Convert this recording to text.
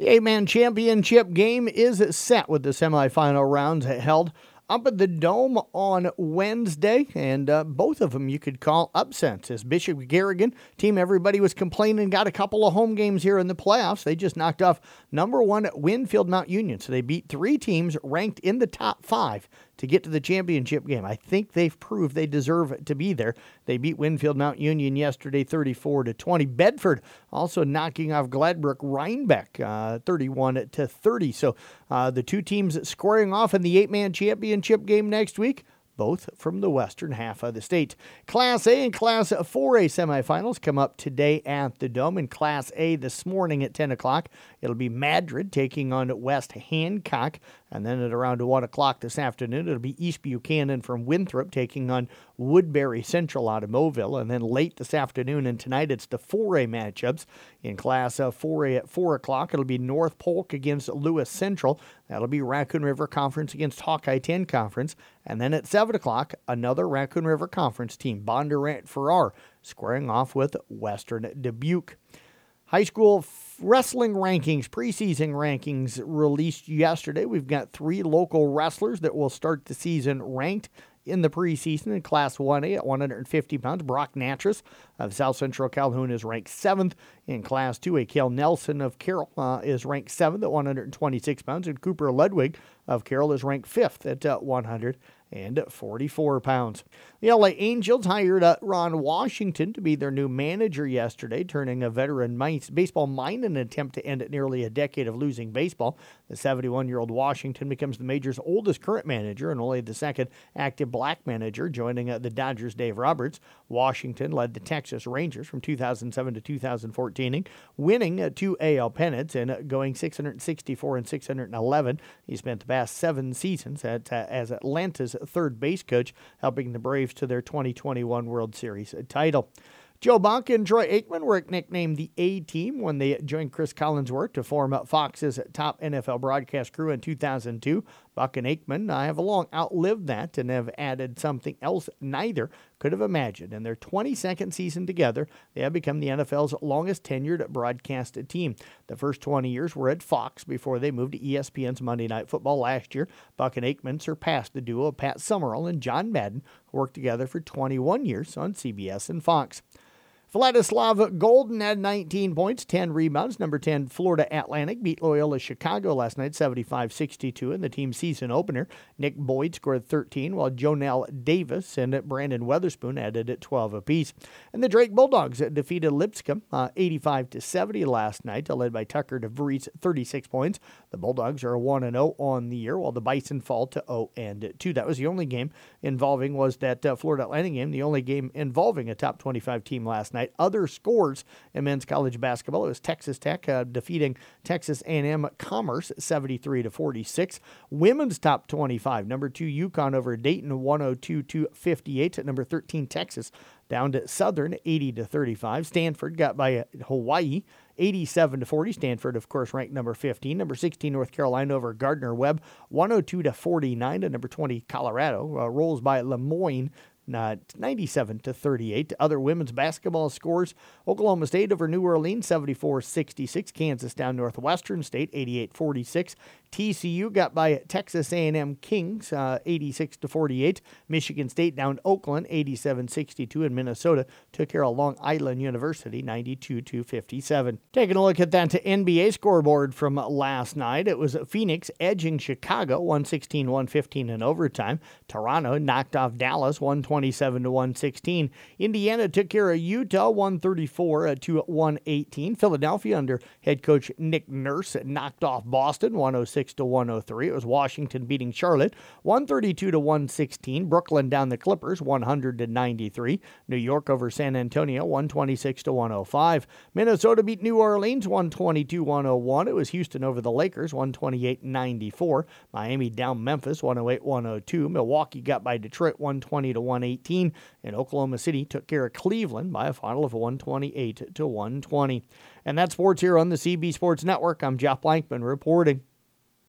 The eight man championship game is set with the semifinal rounds held up at the Dome on Wednesday, and uh, both of them you could call upsets. As Bishop Garrigan, team everybody was complaining, got a couple of home games here in the playoffs. They just knocked off number one Winfield Mount Union, so they beat three teams ranked in the top five to get to the championship game. I think they've proved they deserve to be there. They beat Winfield Mount Union yesterday 34 to 20. Bedford also knocking off Gladbrook Reinbeck uh, 31 to 30. So uh, the two teams squaring off in the eight-man championship game next week both from the western half of the state. Class A and Class 4A semifinals come up today at the Dome. In Class A this morning at 10 o'clock, it'll be Madrid taking on West Hancock. And then at around 1 o'clock this afternoon, it'll be East Buchanan from Winthrop taking on Woodbury Central out of Moville. And then late this afternoon and tonight, it's the 4A matchups. In Class 4A at 4 o'clock, it'll be North Polk against Lewis Central. That'll be Raccoon River Conference against Hawkeye 10 Conference. And then at 7 o'clock, another Raccoon River Conference team, Bondurant Farrar, squaring off with Western Dubuque. High school wrestling rankings, preseason rankings released yesterday. We've got three local wrestlers that will start the season ranked in the preseason in Class 1A at 150 pounds. Brock Natras of South Central Calhoun is ranked seventh. In Class 2A, Kale Nelson of Carroll uh, is ranked seventh at 126 pounds, and Cooper Ludwig of Carroll is ranked fifth at uh, 100 and 44 pounds. The LA Angels hired uh, Ron Washington to be their new manager yesterday, turning a veteran baseball mind in an attempt to end nearly a decade of losing baseball. The 71 year old Washington becomes the major's oldest current manager and only the second active black manager, joining uh, the Dodgers' Dave Roberts. Washington led the Texas Rangers from 2007 to 2014, winning uh, two AL pennants and going 664 and 611. He spent the past seven seasons at, as Atlanta's third base coach, helping the Braves to their 2021 World Series title. Joe Buck and Troy Aikman were nicknamed the A Team when they joined Chris Collinsworth to form Fox's top NFL broadcast crew in 2002. Buck and Aikman I have long outlived that and have added something else neither could have imagined. In their 22nd season together, they have become the NFL's longest tenured broadcast team. The first 20 years were at Fox before they moved to ESPN's Monday Night Football last year. Buck and Aikman surpassed the duo of Pat Summerall and John Madden, who worked together for 21 years on CBS and Fox. Vladislav Goldin had 19 points, 10 rebounds. Number 10, Florida Atlantic beat Loyola Chicago last night, 75 62 in the team season opener. Nick Boyd scored 13, while Johnell Davis and Brandon Weatherspoon added at 12 apiece. And the Drake Bulldogs defeated Lipscomb uh, 85 to 70 last night, led by Tucker DeVries, 36 points. The Bulldogs are 1 0 on the year, while the Bison fall to 0 and 2. That was the only game involving was that uh, Florida Atlantic game, the only game involving a top 25 team last night night. Other scores in men's college basketball: it was Texas Tech uh, defeating Texas A&M Commerce 73 to 46. Women's top 25: number two UConn over Dayton 102 to 58. At number 13 Texas down to Southern 80 to 35. Stanford got by Hawaii 87 to 40. Stanford, of course, ranked number 15. Number 16 North Carolina over Gardner Webb 102 to 49. To number 20 Colorado uh, rolls by Le Moyne uh, 97 to 38. Other women's basketball scores: Oklahoma State over New Orleans 74-66. Kansas down Northwestern State 88-46. TCU got by Texas A&M Kings uh, 86 to 48. Michigan State down Oakland 87-62 and Minnesota took care of Long Island University 92 to 57. Taking a look at that NBA scoreboard from last night, it was Phoenix edging Chicago 116-115 in overtime. Toronto knocked off Dallas 127 to 116. Indiana took care of Utah 134 uh, to 118. Philadelphia under head coach Nick Nurse knocked off Boston 106 106 to 103. It was Washington beating Charlotte 132 to 116. Brooklyn down the Clippers 100 to 93. New York over San Antonio 126 to 105. Minnesota beat New Orleans 122 101. It was Houston over the Lakers 128 94. Miami down Memphis 108 102. Milwaukee got by Detroit 120 to 118. And Oklahoma City took care of Cleveland by a final of 128 to 120. And that's sports here on the CB Sports Network. I'm Jeff Blankman reporting.